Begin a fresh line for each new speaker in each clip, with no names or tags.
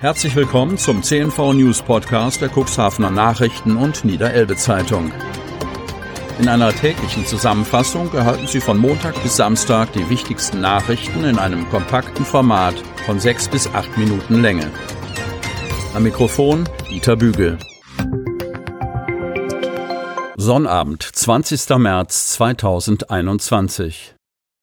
Herzlich willkommen zum CNV News Podcast der Cuxhavener Nachrichten und Niederelbe Zeitung. In einer täglichen Zusammenfassung erhalten Sie von Montag bis Samstag die wichtigsten Nachrichten in einem kompakten Format von sechs bis acht Minuten Länge. Am Mikrofon Dieter Bügel. Sonnabend, 20. März 2021.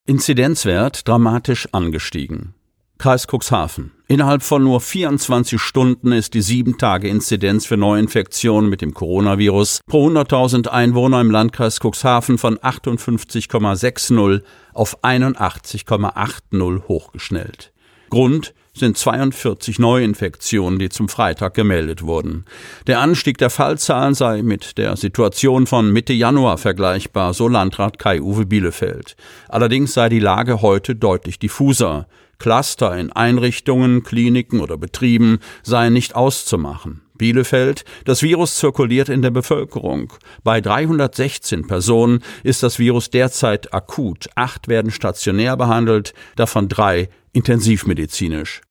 Inzidenzwert dramatisch angestiegen. Kreis Cuxhaven. Innerhalb von nur 24 Stunden ist die 7-Tage-Inzidenz für Neuinfektionen mit dem Coronavirus pro 100.000 Einwohner im Landkreis Cuxhaven von 58,60 auf 81,80 hochgeschnellt. Grund sind 42 Neuinfektionen, die zum Freitag gemeldet wurden. Der Anstieg der Fallzahlen sei mit der Situation von Mitte Januar vergleichbar, so Landrat Kai-Uwe Bielefeld. Allerdings sei die Lage heute deutlich diffuser. Cluster in Einrichtungen, Kliniken oder Betrieben seien nicht auszumachen. Bielefeld, das Virus zirkuliert in der Bevölkerung. Bei 316 Personen ist das Virus derzeit akut. Acht werden stationär behandelt, davon drei intensivmedizinisch.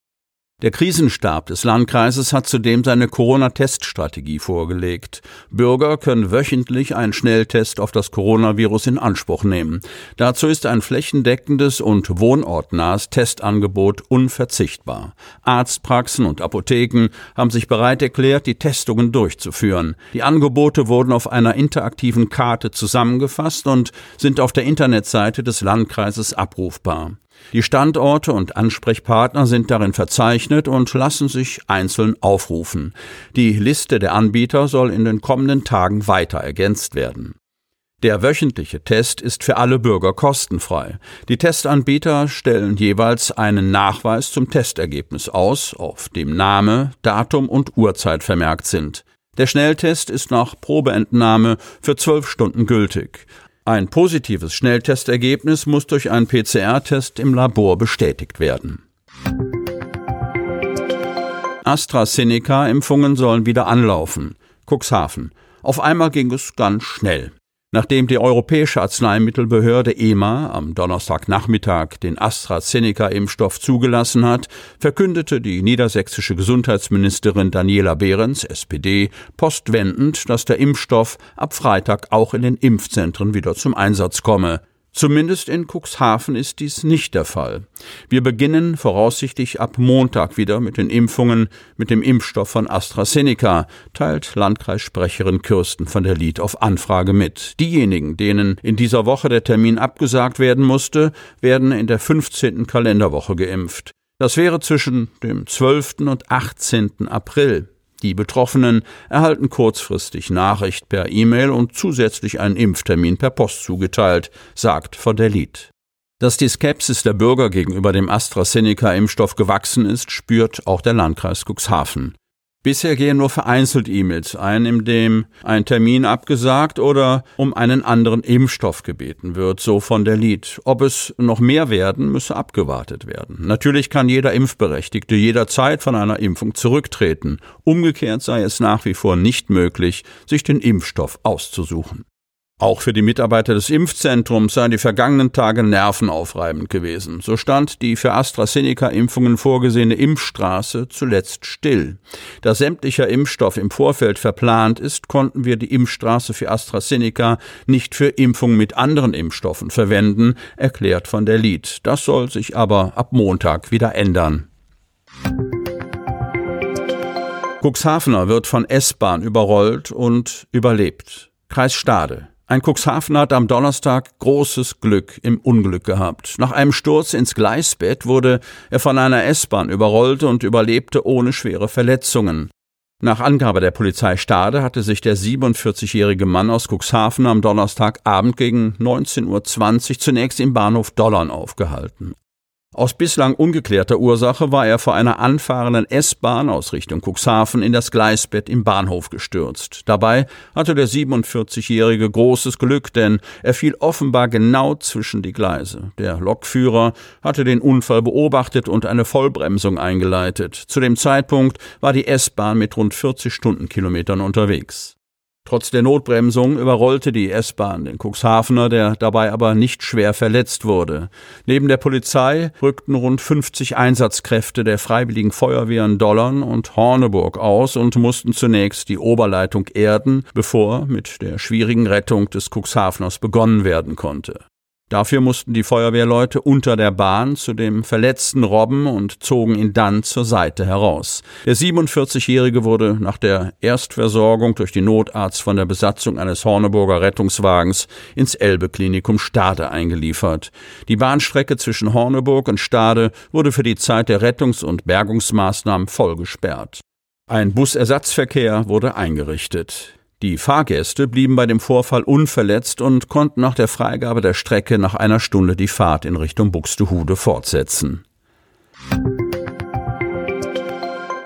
Der Krisenstab des Landkreises hat zudem seine Corona-Teststrategie vorgelegt. Bürger können wöchentlich einen Schnelltest auf das Coronavirus in Anspruch nehmen. Dazu ist ein flächendeckendes und wohnortnahes Testangebot unverzichtbar. Arztpraxen und Apotheken haben sich bereit erklärt, die Testungen durchzuführen. Die Angebote wurden auf einer interaktiven Karte zusammengefasst und sind auf der Internetseite des Landkreises abrufbar. Die Standorte und Ansprechpartner sind darin verzeichnet und lassen sich einzeln aufrufen. Die Liste der Anbieter soll in den kommenden Tagen weiter ergänzt werden. Der wöchentliche Test ist für alle Bürger kostenfrei. Die Testanbieter stellen jeweils einen Nachweis zum Testergebnis aus, auf dem Name, Datum und Uhrzeit vermerkt sind. Der Schnelltest ist nach Probeentnahme für zwölf Stunden gültig. Ein positives Schnelltestergebnis muss durch einen PCR-Test im Labor bestätigt werden. AstraZeneca-Impfungen sollen wieder anlaufen. Cuxhaven. Auf einmal ging es ganz schnell. Nachdem die Europäische Arzneimittelbehörde EMA am Donnerstagnachmittag den AstraZeneca-Impfstoff zugelassen hat, verkündete die niedersächsische Gesundheitsministerin Daniela Behrens, SPD, postwendend, dass der Impfstoff ab Freitag auch in den Impfzentren wieder zum Einsatz komme. Zumindest in Cuxhaven ist dies nicht der Fall. Wir beginnen voraussichtlich ab Montag wieder mit den Impfungen mit dem Impfstoff von AstraZeneca, teilt Landkreissprecherin Kirsten von der Lied auf Anfrage mit. Diejenigen, denen in dieser Woche der Termin abgesagt werden musste, werden in der 15. Kalenderwoche geimpft. Das wäre zwischen dem 12. und 18. April. Die Betroffenen erhalten kurzfristig Nachricht per E-Mail und zusätzlich einen Impftermin per Post zugeteilt, sagt Lied. Dass die Skepsis der Bürger gegenüber dem AstraZeneca-Impfstoff gewachsen ist, spürt auch der Landkreis Cuxhaven. Bisher gehen nur vereinzelt E-Mails ein, in dem ein Termin abgesagt oder um einen anderen Impfstoff gebeten wird, so von der Lied. Ob es noch mehr werden, müsse abgewartet werden. Natürlich kann jeder Impfberechtigte jederzeit von einer Impfung zurücktreten. Umgekehrt sei es nach wie vor nicht möglich, sich den Impfstoff auszusuchen. Auch für die Mitarbeiter des Impfzentrums seien die vergangenen Tage nervenaufreibend gewesen. So stand die für AstraZeneca-Impfungen vorgesehene Impfstraße zuletzt still. Da sämtlicher Impfstoff im Vorfeld verplant ist, konnten wir die Impfstraße für AstraZeneca nicht für Impfungen mit anderen Impfstoffen verwenden, erklärt von der Lied. Das soll sich aber ab Montag wieder ändern. Cuxhavener wird von S-Bahn überrollt und überlebt. Kreis Stade. Ein Cuxhavener hat am Donnerstag großes Glück im Unglück gehabt. Nach einem Sturz ins Gleisbett wurde er von einer S-Bahn überrollt und überlebte ohne schwere Verletzungen. Nach Angabe der Polizei Stade hatte sich der 47-jährige Mann aus Cuxhaven am Donnerstagabend gegen 19.20 Uhr zunächst im Bahnhof Dollern aufgehalten. Aus bislang ungeklärter Ursache war er vor einer anfahrenden S-Bahn aus Richtung Cuxhaven in das Gleisbett im Bahnhof gestürzt. Dabei hatte der 47-Jährige großes Glück, denn er fiel offenbar genau zwischen die Gleise. Der Lokführer hatte den Unfall beobachtet und eine Vollbremsung eingeleitet. Zu dem Zeitpunkt war die S-Bahn mit rund 40 Stundenkilometern unterwegs. Trotz der Notbremsung überrollte die S-Bahn den Cuxhavener, der dabei aber nicht schwer verletzt wurde. Neben der Polizei rückten rund 50 Einsatzkräfte der Freiwilligen Feuerwehren Dollern und Horneburg aus und mussten zunächst die Oberleitung erden, bevor mit der schwierigen Rettung des Cuxhaveners begonnen werden konnte. Dafür mussten die Feuerwehrleute unter der Bahn zu dem verletzten Robben und zogen ihn dann zur Seite heraus. Der 47-Jährige wurde nach der Erstversorgung durch den Notarzt von der Besatzung eines Horneburger Rettungswagens ins Elbe-Klinikum Stade eingeliefert. Die Bahnstrecke zwischen Horneburg und Stade wurde für die Zeit der Rettungs- und Bergungsmaßnahmen voll gesperrt. Ein Busersatzverkehr wurde eingerichtet. Die Fahrgäste blieben bei dem Vorfall unverletzt und konnten nach der Freigabe der Strecke nach einer Stunde die Fahrt in Richtung Buxtehude fortsetzen.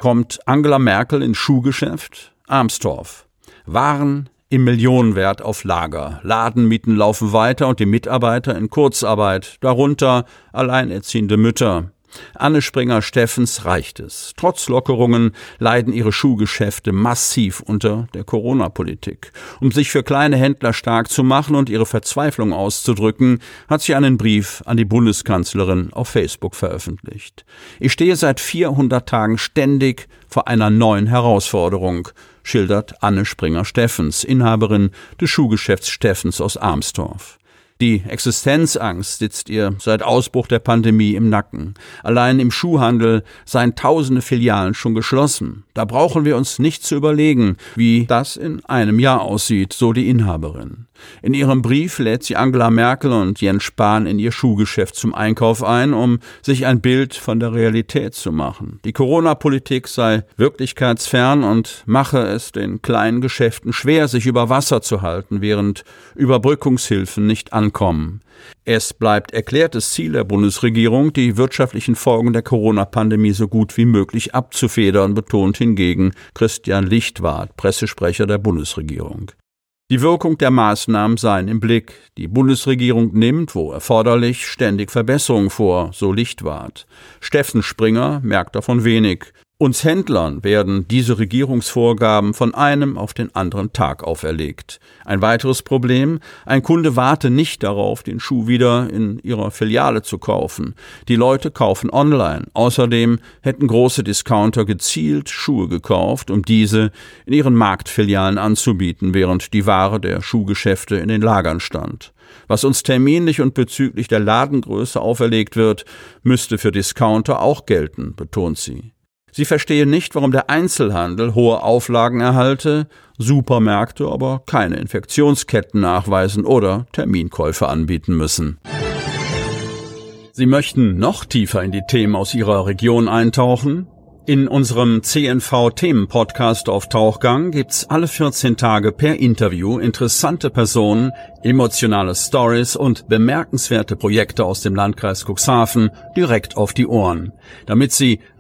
Kommt Angela Merkel ins Schuhgeschäft? Armstorf. Waren im Millionenwert auf Lager. Ladenmieten laufen weiter und die Mitarbeiter in Kurzarbeit, darunter alleinerziehende Mütter. Anne Springer-Steffens reicht es. Trotz Lockerungen leiden ihre Schuhgeschäfte massiv unter der Corona-Politik. Um sich für kleine Händler stark zu machen und ihre Verzweiflung auszudrücken, hat sie einen Brief an die Bundeskanzlerin auf Facebook veröffentlicht. Ich stehe seit 400 Tagen ständig vor einer neuen Herausforderung, schildert Anne Springer-Steffens, Inhaberin des Schuhgeschäfts Steffens aus Armstorf. Die Existenzangst sitzt ihr seit Ausbruch der Pandemie im Nacken. Allein im Schuhhandel seien tausende Filialen schon geschlossen. Da brauchen wir uns nicht zu überlegen, wie das in einem Jahr aussieht, so die Inhaberin. In ihrem Brief lädt sie Angela Merkel und Jens Spahn in ihr Schuhgeschäft zum Einkauf ein, um sich ein Bild von der Realität zu machen. Die Corona-Politik sei wirklichkeitsfern und mache es den kleinen Geschäften schwer, sich über Wasser zu halten, während Überbrückungshilfen nicht ankommen. Es bleibt erklärtes Ziel der Bundesregierung, die wirtschaftlichen Folgen der Corona-Pandemie so gut wie möglich abzufedern, betont hingegen Christian Lichtwart, Pressesprecher der Bundesregierung. Die Wirkung der Maßnahmen seien im Blick. Die Bundesregierung nimmt, wo erforderlich, ständig Verbesserungen vor, so Lichtwart. Steffen Springer merkt davon wenig. Uns Händlern werden diese Regierungsvorgaben von einem auf den anderen Tag auferlegt. Ein weiteres Problem, ein Kunde warte nicht darauf, den Schuh wieder in ihrer Filiale zu kaufen. Die Leute kaufen online. Außerdem hätten große Discounter gezielt Schuhe gekauft, um diese in ihren Marktfilialen anzubieten, während die Ware der Schuhgeschäfte in den Lagern stand. Was uns terminlich und bezüglich der Ladengröße auferlegt wird, müsste für Discounter auch gelten, betont sie. Sie verstehen nicht, warum der Einzelhandel hohe Auflagen erhalte, Supermärkte aber keine Infektionsketten nachweisen oder Terminkäufe anbieten müssen. Sie möchten noch tiefer in die Themen aus Ihrer Region eintauchen? In unserem CNV-Themen-Podcast auf Tauchgang gibt's alle 14 Tage per Interview interessante Personen, emotionale Stories und bemerkenswerte Projekte aus dem Landkreis Cuxhaven direkt auf die Ohren. Damit Sie